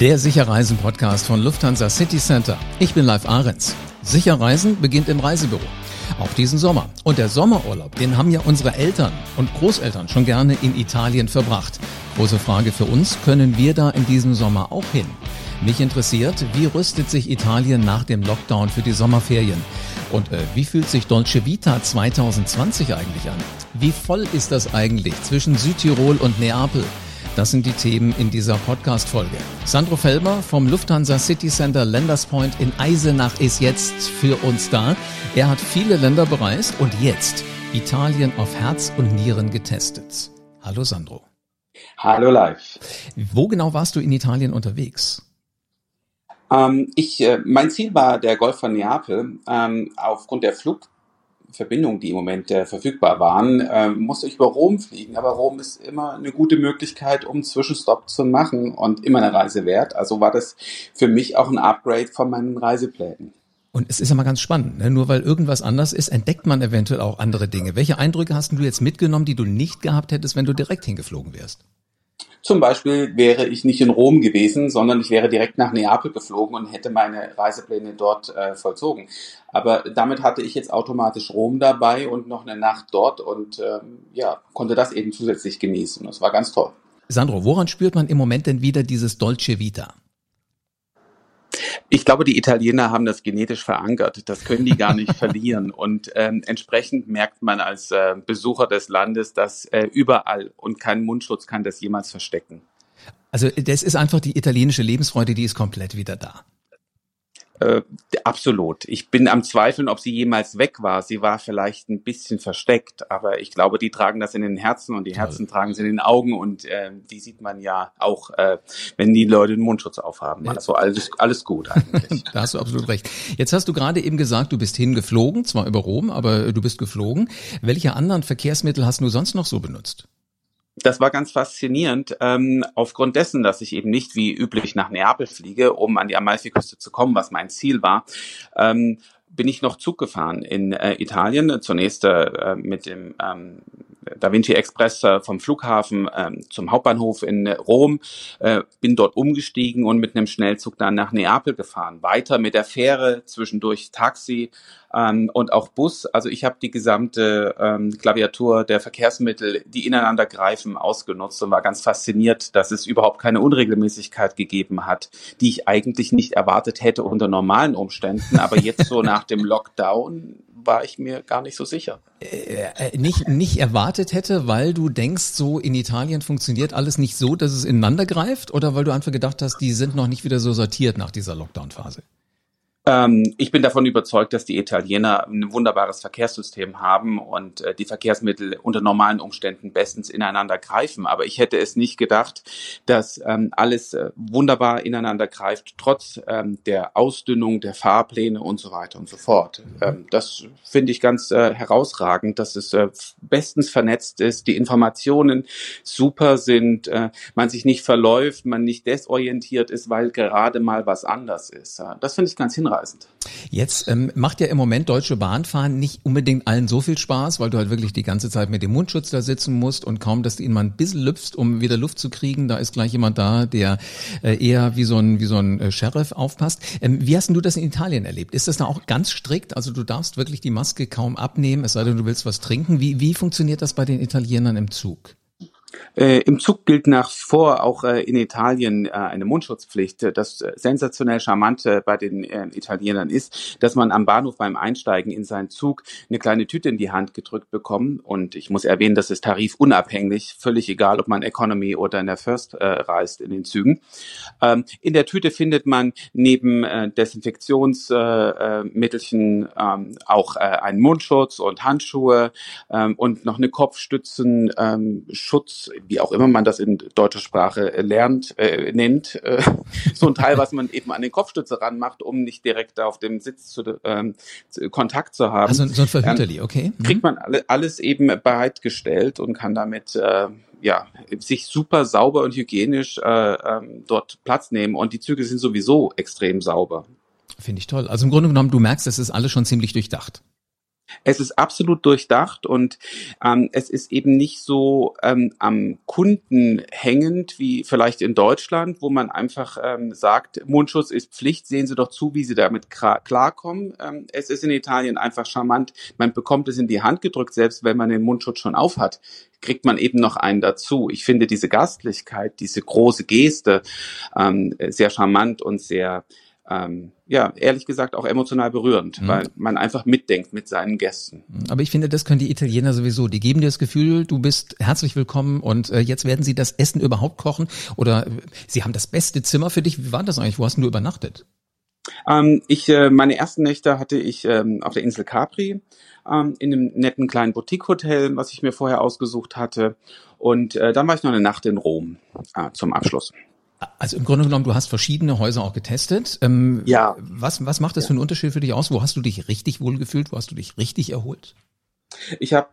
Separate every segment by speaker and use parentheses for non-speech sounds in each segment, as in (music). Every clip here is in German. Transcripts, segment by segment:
Speaker 1: Der Sicherreisen-Podcast von Lufthansa City Center. Ich bin Live Ahrens. Sicherreisen beginnt im Reisebüro. Auch diesen Sommer. Und der Sommerurlaub, den haben ja unsere Eltern und Großeltern schon gerne in Italien verbracht. Große Frage für uns, können wir da in diesem Sommer auch hin? Mich interessiert, wie rüstet sich Italien nach dem Lockdown für die Sommerferien? Und äh, wie fühlt sich Dolce Vita 2020 eigentlich an? Wie voll ist das eigentlich zwischen Südtirol und Neapel? Das sind die Themen in dieser Podcast-Folge. Sandro Felber vom Lufthansa City Center Lenders Point in Eisenach ist jetzt für uns da. Er hat viele Länder bereist und jetzt Italien auf Herz und Nieren getestet. Hallo Sandro.
Speaker 2: Hallo live.
Speaker 1: Wo genau warst du in Italien unterwegs?
Speaker 2: Ähm, ich, äh, mein Ziel war der Golf von Neapel. Ähm, aufgrund der Flug Verbindungen, die im Moment äh, verfügbar waren, äh, musste ich über Rom fliegen. Aber Rom ist immer eine gute Möglichkeit, um Zwischenstopp zu machen und immer eine Reise wert. Also war das für mich auch ein Upgrade von meinen Reiseplänen.
Speaker 1: Und es ist ja mal ganz spannend, ne? nur weil irgendwas anders ist, entdeckt man eventuell auch andere Dinge. Welche Eindrücke hast du jetzt mitgenommen, die du nicht gehabt hättest, wenn du direkt hingeflogen wärst?
Speaker 2: Zum Beispiel wäre ich nicht in Rom gewesen, sondern ich wäre direkt nach Neapel geflogen und hätte meine Reisepläne dort äh, vollzogen. Aber damit hatte ich jetzt automatisch Rom dabei und noch eine Nacht dort und ähm, ja, konnte das eben zusätzlich genießen. Das war ganz toll.
Speaker 1: Sandro, woran spürt man im Moment denn wieder dieses Dolce Vita?
Speaker 2: Ich glaube, die Italiener haben das genetisch verankert. Das können die gar nicht (laughs) verlieren. Und ähm, entsprechend merkt man als äh, Besucher des Landes, dass äh, überall und kein Mundschutz kann das jemals verstecken.
Speaker 1: Also das ist einfach die italienische Lebensfreude, die ist komplett wieder da.
Speaker 2: Äh, absolut. Ich bin am Zweifeln, ob sie jemals weg war. Sie war vielleicht ein bisschen versteckt, aber ich glaube, die tragen das in den Herzen und die. Herzen tragen sie in den Augen und äh, die sieht man ja auch, äh, wenn die Leute den Mundschutz aufhaben. Also alles, alles gut eigentlich. (laughs)
Speaker 1: da hast du absolut recht. Jetzt hast du gerade eben gesagt, du bist hingeflogen, zwar über Rom, aber du bist geflogen. Welche anderen Verkehrsmittel hast du sonst noch so benutzt?
Speaker 2: Das war ganz faszinierend, ähm, aufgrund dessen, dass ich eben nicht wie üblich nach Neapel fliege, um an die Amalfiküste zu kommen, was mein Ziel war. Ähm, bin ich noch Zug gefahren in äh, Italien, zunächst äh, mit dem ähm, Da Vinci Express äh, vom Flughafen äh, zum Hauptbahnhof in Rom, äh, bin dort umgestiegen und mit einem Schnellzug dann nach Neapel gefahren. Weiter mit der Fähre, zwischendurch Taxi ähm, und auch Bus. Also ich habe die gesamte ähm, Klaviatur der Verkehrsmittel, die ineinander greifen, ausgenutzt und war ganz fasziniert, dass es überhaupt keine Unregelmäßigkeit gegeben hat, die ich eigentlich nicht erwartet hätte unter normalen Umständen. Aber jetzt so (laughs) nach dem Lockdown war ich mir gar nicht so sicher.
Speaker 1: Äh, äh, nicht, nicht erwartet hätte, weil du denkst, so in Italien funktioniert alles nicht so, dass es ineinander greift oder weil du einfach gedacht hast, die sind noch nicht wieder so sortiert nach dieser Lockdown-Phase?
Speaker 2: Ähm, ich bin davon überzeugt, dass die Italiener ein wunderbares Verkehrssystem haben und äh, die Verkehrsmittel unter normalen Umständen bestens ineinander greifen. Aber ich hätte es nicht gedacht, dass ähm, alles äh, wunderbar ineinander greift, trotz ähm, der Ausdünnung der Fahrpläne und so weiter und so fort. Ähm, das finde ich ganz äh, herausragend, dass es äh, bestens vernetzt ist, die Informationen super sind, äh, man sich nicht verläuft, man nicht desorientiert ist, weil gerade mal was anders ist. Das finde ich ganz hinreichend hinreißend.
Speaker 1: Jetzt ähm, macht ja im Moment Deutsche Bahnfahren nicht unbedingt allen so viel Spaß, weil du halt wirklich die ganze Zeit mit dem Mundschutz da sitzen musst und kaum, dass du ihn mal ein bisschen lüpfst, um wieder Luft zu kriegen, da ist gleich jemand da, der äh, eher wie so ein, wie so ein äh, Sheriff aufpasst. Ähm, wie hast denn du das in Italien erlebt? Ist das da auch ganz strikt? Also du darfst wirklich die Maske kaum abnehmen, es sei denn, du willst was trinken. Wie, wie funktioniert das bei den Italienern im Zug?
Speaker 2: Äh, Im Zug gilt nach vor auch äh, in Italien äh, eine Mundschutzpflicht. Das äh, sensationell Charmante bei den äh, Italienern ist, dass man am Bahnhof beim Einsteigen in seinen Zug eine kleine Tüte in die Hand gedrückt bekommt. Und ich muss erwähnen, das ist tarifunabhängig, völlig egal, ob man Economy oder in der First äh, reist in den Zügen. Ähm, in der Tüte findet man neben Desinfektionsmittelchen ähm, auch einen Mundschutz und Handschuhe ähm, und noch eine Kopfstützen, Schutz wie auch immer man das in deutscher Sprache äh, lernt, äh, nennt, äh, (laughs) so ein Teil, was man eben an den Kopfstütze ranmacht, um nicht direkt auf dem Sitz zu, ähm, zu, Kontakt zu haben.
Speaker 1: Also so ein Verhüterli, okay.
Speaker 2: Mhm. Kriegt man alle, alles eben bereitgestellt und kann damit äh, ja, sich super sauber und hygienisch äh, ähm, dort Platz nehmen und die Züge sind sowieso extrem sauber.
Speaker 1: Finde ich toll. Also im Grunde genommen, du merkst, das ist alles schon ziemlich durchdacht.
Speaker 2: Es ist absolut durchdacht und ähm, es ist eben nicht so ähm, am Kunden hängend wie vielleicht in Deutschland, wo man einfach ähm, sagt, Mundschutz ist Pflicht, sehen Sie doch zu, wie Sie damit klarkommen. Ähm, es ist in Italien einfach charmant, man bekommt es in die Hand gedrückt, selbst wenn man den Mundschutz schon aufhat, kriegt man eben noch einen dazu. Ich finde diese Gastlichkeit, diese große Geste ähm, sehr charmant und sehr ähm, ja, ehrlich gesagt auch emotional berührend, mhm. weil man einfach mitdenkt mit seinen Gästen.
Speaker 1: Aber ich finde, das können die Italiener sowieso. Die geben dir das Gefühl, du bist herzlich willkommen und äh, jetzt werden sie das Essen überhaupt kochen oder äh, sie haben das beste Zimmer für dich. Wie war das eigentlich? Wo hast du übernachtet?
Speaker 2: Ähm, ich, äh, meine ersten Nächte hatte ich ähm, auf der Insel Capri ähm, in einem netten kleinen Boutique-Hotel, was ich mir vorher ausgesucht hatte. Und äh, dann war ich noch eine Nacht in Rom äh, zum Abschluss.
Speaker 1: Also im Grunde genommen, du hast verschiedene Häuser auch getestet. Ähm, ja. Was, was macht das ja. für einen Unterschied für dich aus? Wo hast du dich richtig wohl gefühlt? Wo hast du dich richtig erholt?
Speaker 2: Ich habe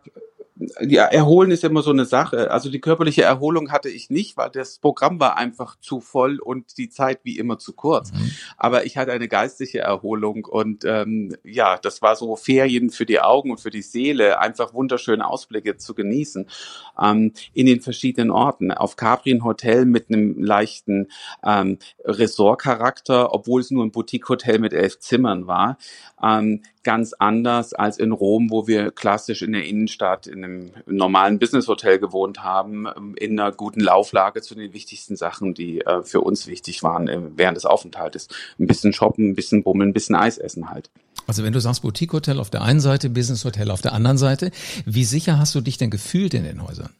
Speaker 2: ja, erholen ist immer so eine Sache. Also die körperliche Erholung hatte ich nicht, weil das Programm war einfach zu voll und die Zeit wie immer zu kurz. Mhm. Aber ich hatte eine geistige Erholung und ähm, ja, das war so Ferien für die Augen und für die Seele, einfach wunderschöne Ausblicke zu genießen ähm, in den verschiedenen Orten. Auf Capri ein Hotel mit einem leichten ähm, Ressortcharakter, obwohl es nur ein Boutique-Hotel mit elf Zimmern war. Ähm, ganz anders als in Rom, wo wir klassisch in der Innenstadt in einem normalen Business-Hotel gewohnt haben, in einer guten Lauflage zu den wichtigsten Sachen, die äh, für uns wichtig waren äh, während des Aufenthaltes. Ein bisschen shoppen, ein bisschen bummeln, ein bisschen Eis essen halt.
Speaker 1: Also wenn du sagst Boutique-Hotel auf der einen Seite, Business-Hotel auf der anderen Seite, wie sicher hast du dich denn gefühlt in den Häusern?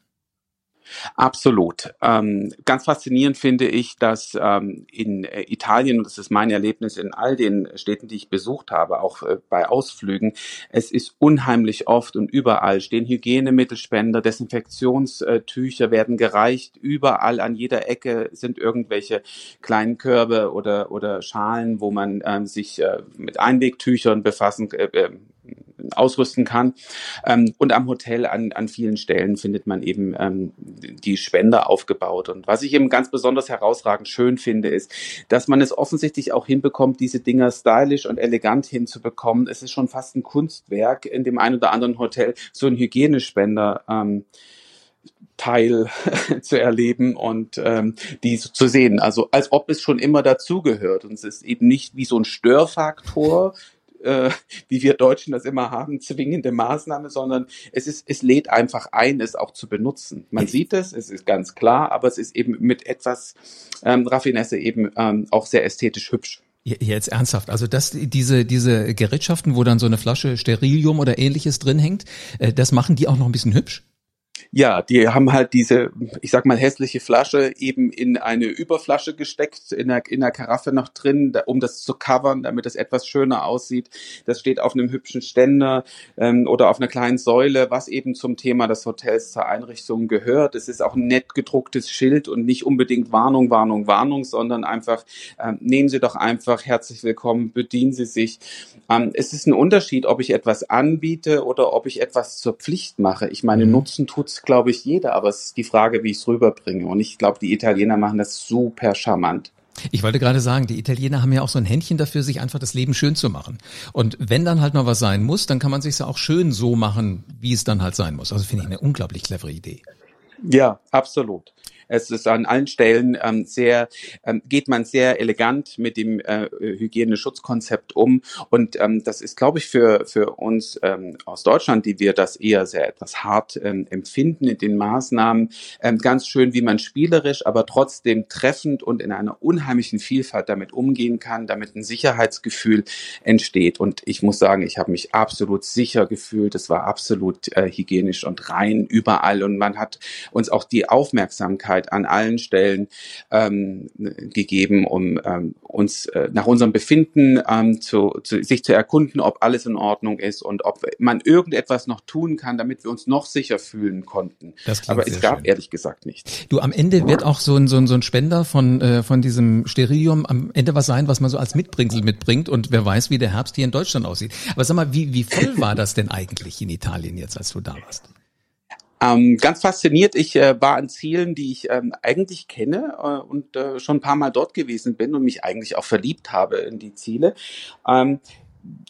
Speaker 2: Absolut. Ähm, ganz faszinierend finde ich, dass ähm, in äh, Italien, das ist mein Erlebnis in all den Städten, die ich besucht habe, auch äh, bei Ausflügen, es ist unheimlich oft und überall stehen Hygienemittelspender, Desinfektionstücher werden gereicht, überall an jeder Ecke sind irgendwelche kleinen Körbe oder, oder Schalen, wo man ähm, sich äh, mit Einwegtüchern befassen, äh, äh ausrüsten kann. Ähm, und am Hotel an, an vielen Stellen findet man eben ähm, die Spender aufgebaut. Und was ich eben ganz besonders herausragend schön finde, ist, dass man es offensichtlich auch hinbekommt, diese Dinger stylisch und elegant hinzubekommen. Es ist schon fast ein Kunstwerk in dem einen oder anderen Hotel, so ein Hygienespender. Ähm, Teil (laughs) zu erleben und ähm, die so zu sehen. Also als ob es schon immer dazugehört. Und es ist eben nicht wie so ein Störfaktor, äh, wie wir Deutschen das immer haben, zwingende Maßnahme, sondern es ist, es lädt einfach ein, es auch zu benutzen. Man sieht es, es ist ganz klar, aber es ist eben mit etwas ähm, Raffinesse eben ähm, auch sehr ästhetisch hübsch.
Speaker 1: Jetzt ernsthaft, also das, diese, diese Gerätschaften, wo dann so eine Flasche Sterilium oder ähnliches drin hängt, äh, das machen die auch noch ein bisschen hübsch?
Speaker 2: Ja, die haben halt diese, ich sag mal, hässliche Flasche eben in eine Überflasche gesteckt, in der, in der Karaffe noch drin, da, um das zu covern, damit es etwas schöner aussieht. Das steht auf einem hübschen Ständer ähm, oder auf einer kleinen Säule, was eben zum Thema des Hotels zur Einrichtung gehört. Es ist auch ein nett gedrucktes Schild und nicht unbedingt Warnung, Warnung, Warnung, sondern einfach, ähm, nehmen Sie doch einfach herzlich willkommen, bedienen Sie sich. Ähm, es ist ein Unterschied, ob ich etwas anbiete oder ob ich etwas zur Pflicht mache. Ich meine, mhm. Nutzen tut's glaube ich, jeder, aber es ist die Frage, wie ich es rüberbringe. Und ich glaube, die Italiener machen das super charmant.
Speaker 1: Ich wollte gerade sagen, die Italiener haben ja auch so ein Händchen dafür, sich einfach das Leben schön zu machen. Und wenn dann halt mal was sein muss, dann kann man sich ja auch schön so machen, wie es dann halt sein muss. Also finde ich eine unglaublich clevere Idee.
Speaker 2: Ja, absolut. Es ist an allen Stellen ähm, sehr, ähm, geht man sehr elegant mit dem äh, Hygieneschutzkonzept um. Und ähm, das ist, glaube ich, für, für uns ähm, aus Deutschland, die wir das eher sehr etwas hart ähm, empfinden in den Maßnahmen, ähm, ganz schön, wie man spielerisch, aber trotzdem treffend und in einer unheimlichen Vielfalt damit umgehen kann, damit ein Sicherheitsgefühl entsteht. Und ich muss sagen, ich habe mich absolut sicher gefühlt. Es war absolut äh, hygienisch und rein überall. Und man hat uns auch die Aufmerksamkeit Aufmerksamkeit an allen Stellen ähm, gegeben, um ähm, uns äh, nach unserem Befinden ähm, zu, zu, sich zu erkunden, ob alles in Ordnung ist und ob man irgendetwas noch tun kann, damit wir uns noch sicher fühlen konnten. Aber es gab schön. ehrlich gesagt nichts.
Speaker 1: Du, am Ende wird auch so ein, so ein, so ein Spender von, äh, von diesem Sterilium am Ende was sein, was man so als Mitbringsel mitbringt und wer weiß, wie der Herbst hier in Deutschland aussieht. Aber sag mal, wie, wie voll war das denn eigentlich in Italien jetzt, als du da warst?
Speaker 2: Ähm, ganz fasziniert, ich äh, war an Zielen, die ich ähm, eigentlich kenne äh, und äh, schon ein paar Mal dort gewesen bin und mich eigentlich auch verliebt habe in die Ziele. Ähm,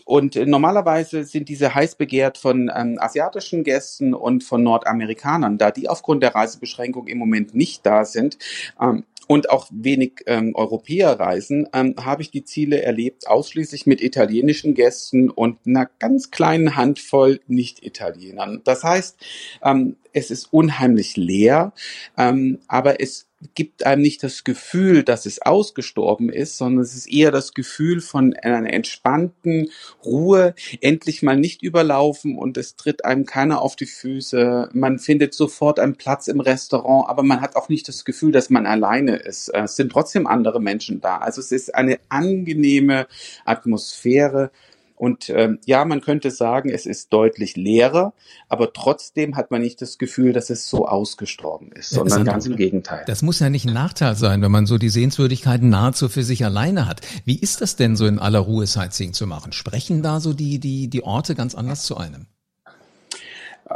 Speaker 2: und normalerweise sind diese heiß begehrt von ähm, asiatischen Gästen und von Nordamerikanern, da die aufgrund der Reisebeschränkung im Moment nicht da sind. Ähm, und auch wenig ähm, Europäer reisen, ähm, habe ich die Ziele erlebt, ausschließlich mit italienischen Gästen und einer ganz kleinen Handvoll Nicht-Italienern. Das heißt, ähm, es ist unheimlich leer, ähm, aber es gibt einem nicht das Gefühl, dass es ausgestorben ist, sondern es ist eher das Gefühl von einer entspannten Ruhe, endlich mal nicht überlaufen und es tritt einem keiner auf die Füße. Man findet sofort einen Platz im Restaurant, aber man hat auch nicht das Gefühl, dass man alleine ist. Es sind trotzdem andere Menschen da. Also es ist eine angenehme Atmosphäre und ähm, ja, man könnte sagen, es ist deutlich leerer, aber trotzdem hat man nicht das Gefühl, dass es so ausgestorben ist, sondern
Speaker 1: das
Speaker 2: ganz im Gegenteil.
Speaker 1: Das muss ja nicht ein Nachteil sein, wenn man so die Sehenswürdigkeiten nahezu für sich alleine hat. Wie ist das denn so in aller Ruhe Sightseeing zu machen? Sprechen da so die, die, die Orte ganz anders zu einem?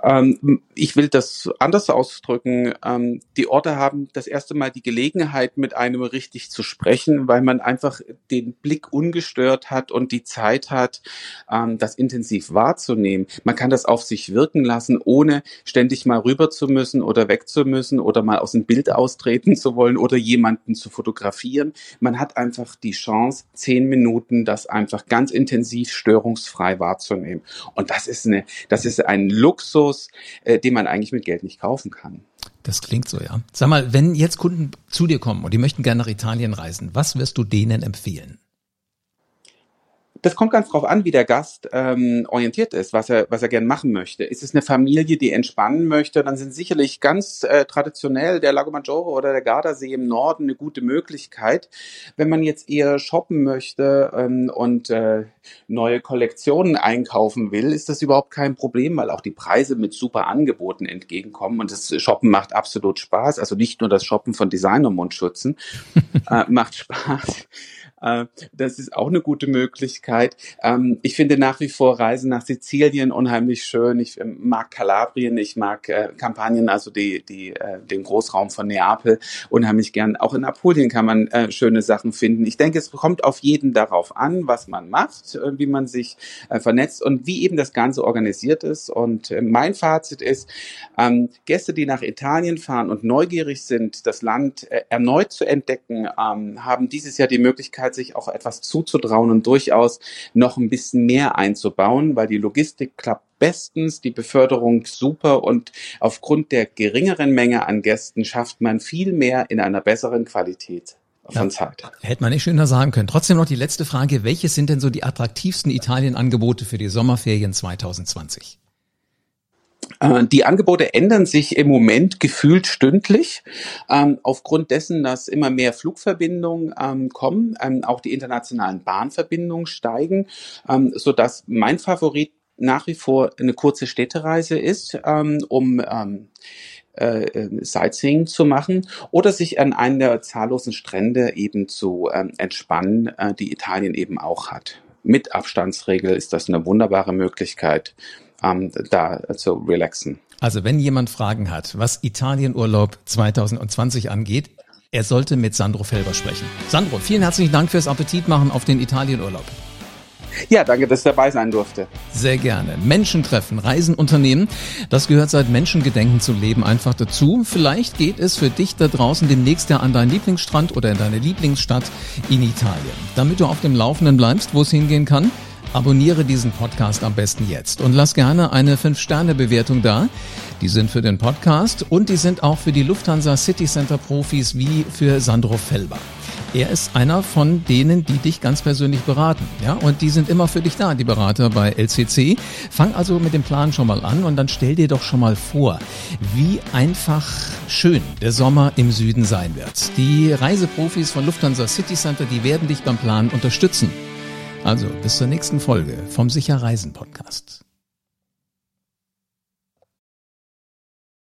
Speaker 2: Ähm, ich will das anders ausdrücken. Ähm, die Orte haben das erste Mal die Gelegenheit, mit einem richtig zu sprechen, weil man einfach den Blick ungestört hat und die Zeit hat, ähm, das intensiv wahrzunehmen. Man kann das auf sich wirken lassen, ohne ständig mal rüber zu müssen oder weg zu müssen oder mal aus dem Bild austreten zu wollen oder jemanden zu fotografieren. Man hat einfach die Chance, zehn Minuten das einfach ganz intensiv störungsfrei wahrzunehmen. Und das ist eine, das ist ein Luxus, Luxus, äh, den man eigentlich mit Geld nicht kaufen kann.
Speaker 1: Das klingt so, ja. Sag mal, wenn jetzt Kunden zu dir kommen und die möchten gerne nach Italien reisen, was wirst du denen empfehlen?
Speaker 2: Das kommt ganz drauf an, wie der Gast ähm, orientiert ist, was er, was er gern machen möchte. Ist es eine Familie, die entspannen möchte, dann sind sicherlich ganz äh, traditionell der Lago Maggiore oder der Gardasee im Norden eine gute Möglichkeit. Wenn man jetzt eher shoppen möchte ähm, und äh, neue Kollektionen einkaufen will, ist das überhaupt kein Problem, weil auch die Preise mit super Angeboten entgegenkommen und das Shoppen macht absolut Spaß. Also nicht nur das Shoppen von Designermundschützen (laughs) äh, macht Spaß. Äh, das ist auch eine gute Möglichkeit. Ähm, ich finde nach wie vor Reisen nach Sizilien unheimlich schön. Ich ähm, mag Kalabrien, ich mag äh, Kampagnen, also die, die, äh, den Großraum von Neapel unheimlich gern. Auch in Apulien kann man schöne Sachen finden. Ich denke, es kommt auf jeden darauf an, was man macht, wie man sich vernetzt und wie eben das Ganze organisiert ist. Und mein Fazit ist, ähm, Gäste, die nach Italien fahren und neugierig sind, das Land erneut zu entdecken, haben dieses Jahr die Möglichkeit, Möglichkeit, sich auch etwas zuzutrauen und durchaus noch ein bisschen mehr einzubauen, weil die Logistik klappt bestens, die Beförderung super und aufgrund der geringeren Menge an Gästen schafft man viel mehr in einer besseren Qualität von ja, Zeit.
Speaker 1: Hätte man nicht schöner sagen können. Trotzdem noch die letzte Frage. Welche sind denn so die attraktivsten Italien-Angebote für die Sommerferien 2020?
Speaker 2: Äh, die Angebote ändern sich im Moment gefühlt stündlich, ähm, aufgrund dessen, dass immer mehr Flugverbindungen ähm, kommen, ähm, auch die internationalen Bahnverbindungen steigen, so dass mein Favorit nach wie vor eine kurze Städtereise ist, um äh, Sightseeing zu machen oder sich an einen der zahllosen Strände eben zu entspannen, äh, die Italien eben auch hat. Mit Abstandsregel ist das eine wunderbare Möglichkeit, ähm, da zu relaxen.
Speaker 1: Also wenn jemand Fragen hat, was Italienurlaub 2020 angeht, er sollte mit Sandro Felber sprechen. Sandro, vielen herzlichen Dank fürs Appetit machen auf den Italienurlaub.
Speaker 2: Ja, danke, dass ich dabei sein durfte.
Speaker 1: Sehr gerne. Menschen treffen, Reisen unternehmen, das gehört seit Menschengedenken zum Leben einfach dazu. Vielleicht geht es für dich da draußen demnächst ja an deinen Lieblingsstrand oder in deine Lieblingsstadt in Italien. Damit du auf dem Laufenden bleibst, wo es hingehen kann, Abonniere diesen Podcast am besten jetzt und lass gerne eine 5-Sterne-Bewertung da. Die sind für den Podcast und die sind auch für die Lufthansa City Center Profis wie für Sandro Felber. Er ist einer von denen, die dich ganz persönlich beraten. Ja, und die sind immer für dich da, die Berater bei LCC. Fang also mit dem Plan schon mal an und dann stell dir doch schon mal vor, wie einfach schön der Sommer im Süden sein wird. Die Reiseprofis von Lufthansa City Center, die werden dich beim Plan unterstützen. Also bis zur nächsten Folge vom Sicher Reisen Podcast.